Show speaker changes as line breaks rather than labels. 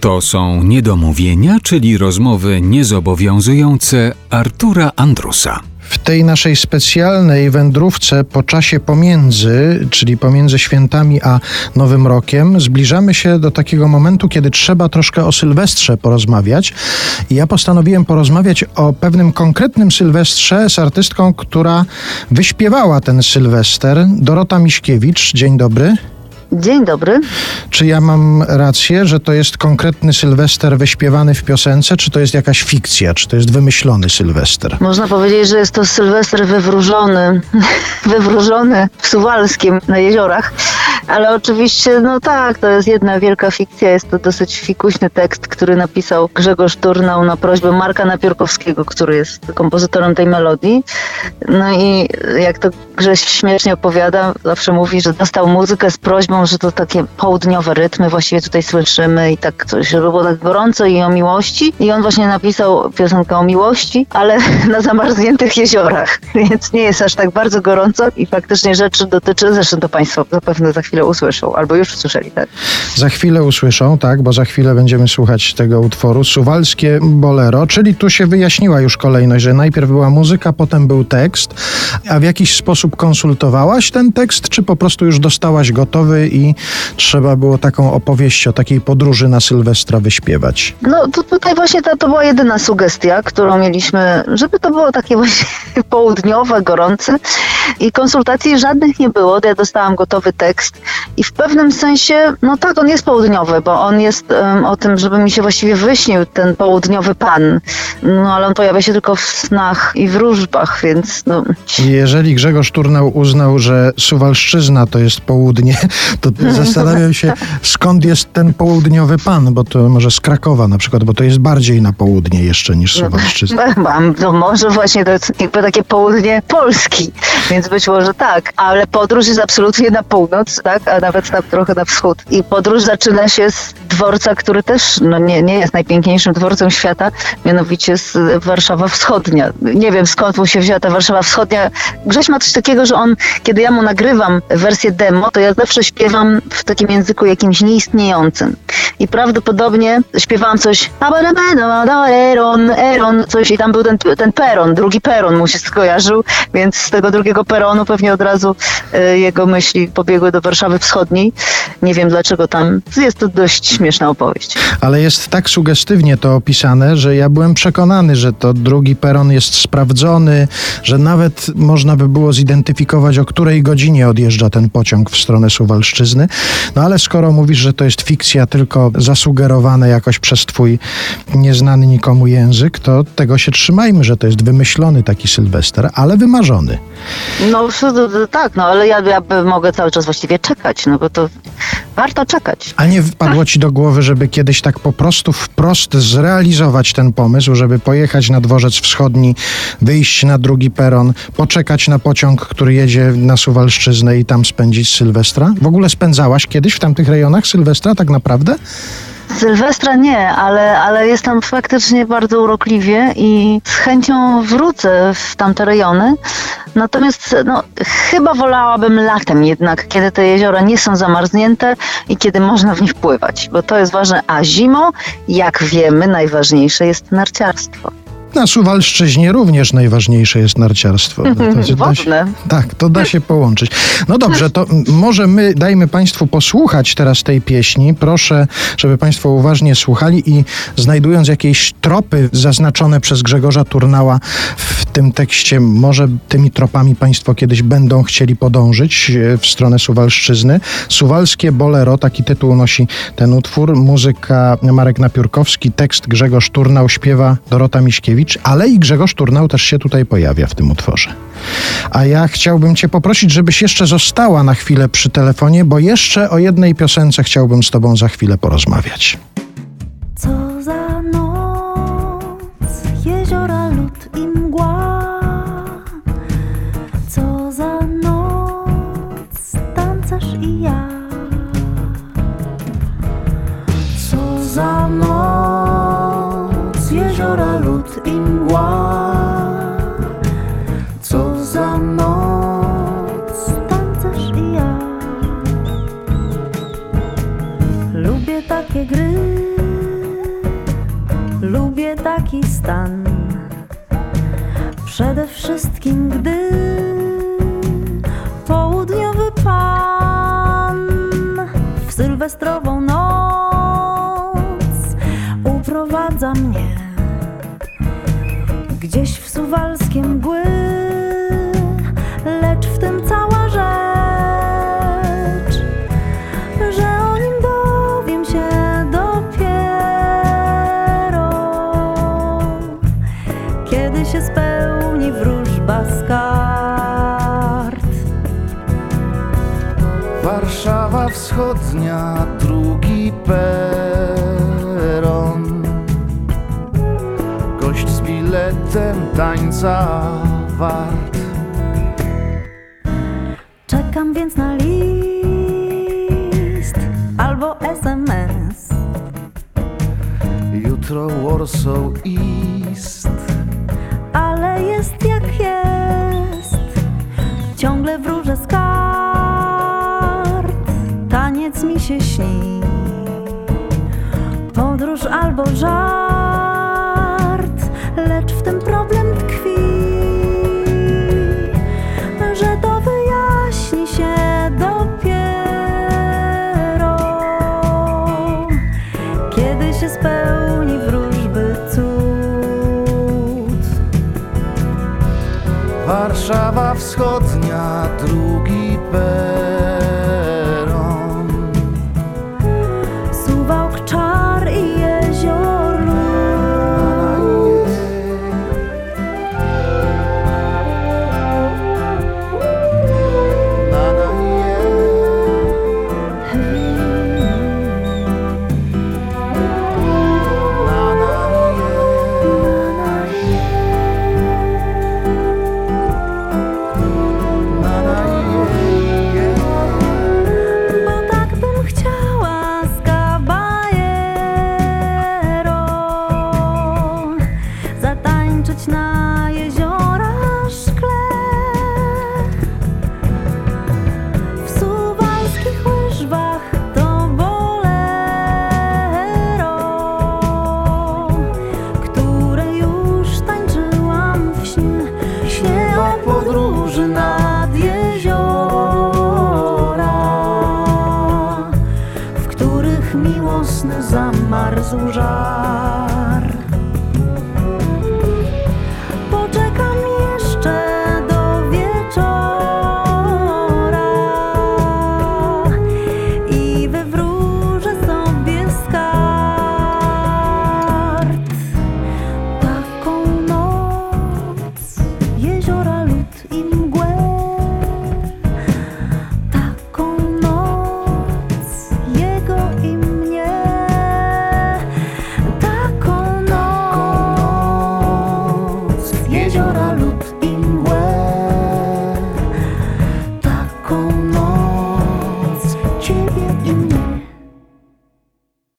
To są niedomówienia, czyli rozmowy niezobowiązujące Artura Andrusa.
W tej naszej specjalnej wędrówce po czasie pomiędzy, czyli pomiędzy świętami a Nowym Rokiem, zbliżamy się do takiego momentu, kiedy trzeba troszkę o Sylwestrze porozmawiać. I ja postanowiłem porozmawiać o pewnym konkretnym Sylwestrze z artystką, która wyśpiewała ten Sylwester, Dorota Miśkiewicz. Dzień dobry.
Dzień dobry.
Czy ja mam rację, że to jest konkretny Sylwester wyśpiewany w piosence, czy to jest jakaś fikcja, czy to jest wymyślony Sylwester?
Można powiedzieć, że jest to Sylwester wywróżony, wywróżony w Suwalskim na jeziorach. Ale oczywiście, no tak, to jest jedna wielka fikcja. Jest to dosyć fikuśny tekst, który napisał Grzegorz Turnał na prośbę Marka Napiórkowskiego, który jest kompozytorem tej melodii. No i jak to Grześ śmiesznie opowiada, zawsze mówi, że dostał muzykę z prośbą, że to takie południowe rytmy właściwie tutaj słyszymy i tak coś, było tak gorąco i o miłości. I on właśnie napisał piosenkę o miłości, ale na zamarzniętych jeziorach, więc nie jest aż tak bardzo gorąco i faktycznie rzeczy dotyczy, zresztą to Państwo zapewne za chwilę usłyszą, albo już usłyszeli, tak?
Za chwilę usłyszą, tak, bo za chwilę będziemy słuchać tego utworu. Suwalskie Bolero, czyli tu się wyjaśniła już kolejność, że najpierw była muzyka, potem był tekst. A w jakiś sposób konsultowałaś ten tekst, czy po prostu już dostałaś gotowy i trzeba było taką opowieść o takiej podróży na Sylwestra wyśpiewać?
No to tutaj właśnie to, to była jedyna sugestia, którą mieliśmy, żeby to było takie właśnie południowe, gorące. I konsultacji żadnych nie było. Ja dostałam gotowy tekst i w pewnym sensie, no tak, on jest południowy, bo on jest um, o tym, żeby mi się właściwie wyśnił ten południowy pan. No ale on pojawia się tylko w snach i wróżbach, więc no.
Jeżeli Grzegorz Turnał uznał, że Suwalszczyzna to jest południe, to zastanawiam się, skąd jest ten południowy pan, bo to może z Krakowa na przykład, bo to jest bardziej na południe jeszcze niż no, Suwalszczyzna.
Mam, no może właśnie to jest jakby takie południe Polski, więc być może tak, ale podróż jest absolutnie na północ, tak, a nawet tam trochę na wschód. I podróż zaczyna się z dworca, który też no, nie, nie jest najpiękniejszym dworcem świata, mianowicie z Warszawa Wschodnia. Nie wiem skąd mu się wzięła ta Warszawa Wschodnia. Grześ ma coś takiego, że on, kiedy ja mu nagrywam wersję demo, to ja zawsze śpiewam w takim języku jakimś nieistniejącym. I prawdopodobnie śpiewałam coś Eron, Eron, coś i tam był ten, ten peron, drugi peron mu się skojarzył, więc z tego drugiego peronu pewnie od razu y, jego myśli pobiegły do Warszawy Wschodniej. Nie wiem dlaczego tam. Jest to dość śmieszna opowieść.
Ale jest tak sugestywnie to opisane, że ja byłem przekonany, że to drugi peron jest sprawdzony, że nawet można by było zidentyfikować, o której godzinie odjeżdża ten pociąg w stronę Suwalszczyzny. No ale skoro mówisz, że to jest fikcja tylko zasugerowane jakoś przez twój nieznany nikomu język, to tego się trzymajmy, że to jest wymyślony taki Sylwester, ale wymarzony.
No tak, no ale ja, ja mogę cały czas właściwie czekać, no bo to warto czekać.
A nie wpadło ci do głowy, żeby kiedyś tak po prostu wprost zrealizować ten pomysł, żeby pojechać na dworzec wschodni, wyjść na drugi peron, poczekać na pociąg, który jedzie na Suwalszczyznę i tam spędzić Sylwestra? W ogóle spędzałaś kiedyś w tamtych rejonach Sylwestra tak naprawdę?
Sylwestra nie, ale, ale jest tam faktycznie bardzo urokliwie i z chęcią wrócę w tamte rejony. Natomiast no, chyba wolałabym latem jednak, kiedy te jeziora nie są zamarznięte i kiedy można w nich pływać, bo to jest ważne. A zimą, jak wiemy, najważniejsze jest narciarstwo.
Na Suwalszczyźnie również najważniejsze jest narciarstwo.
To, to się,
tak, to da się połączyć. No dobrze, to może my dajmy Państwu posłuchać teraz tej pieśni. Proszę, żeby Państwo uważnie słuchali i znajdując jakieś tropy zaznaczone przez Grzegorza Turnała w tym tekście, może tymi tropami Państwo kiedyś będą chcieli podążyć e, w stronę Suwalszczyzny. Suwalskie Bolero, taki tytuł nosi ten utwór. Muzyka Marek Napiórkowski, tekst Grzegorz Turnał, śpiewa Dorota Miśkiewicz ale i Grzegorz Turnał też się tutaj pojawia w tym utworze. A ja chciałbym Cię poprosić, żebyś jeszcze została na chwilę przy telefonie, bo jeszcze o jednej piosence chciałbym z Tobą za chwilę porozmawiać.
Co za jeziora, lód i mgła. Co za noc, tancerz i ja. Lubię takie gry. taki stan. Przede wszystkim, gdy południowy pan w sylwestrową noc uprowadza mnie gdzieś w suwalskie mgły, lecz w tym cała rzecz, że o nim dowiem się dopiero, kiedy się spełni wróżba z kart.
Warszawa Wschodnia, drugi peron. Biletem tańca wart.
Czekam więc na list albo SMS.
Jutro Warsaw East.
ale jest jak jest. Ciągle wróżę z kart, taniec mi się śni. Podróż albo żart,
Warszawa Wschodnia, drugi.
Miłosny zamarzł żar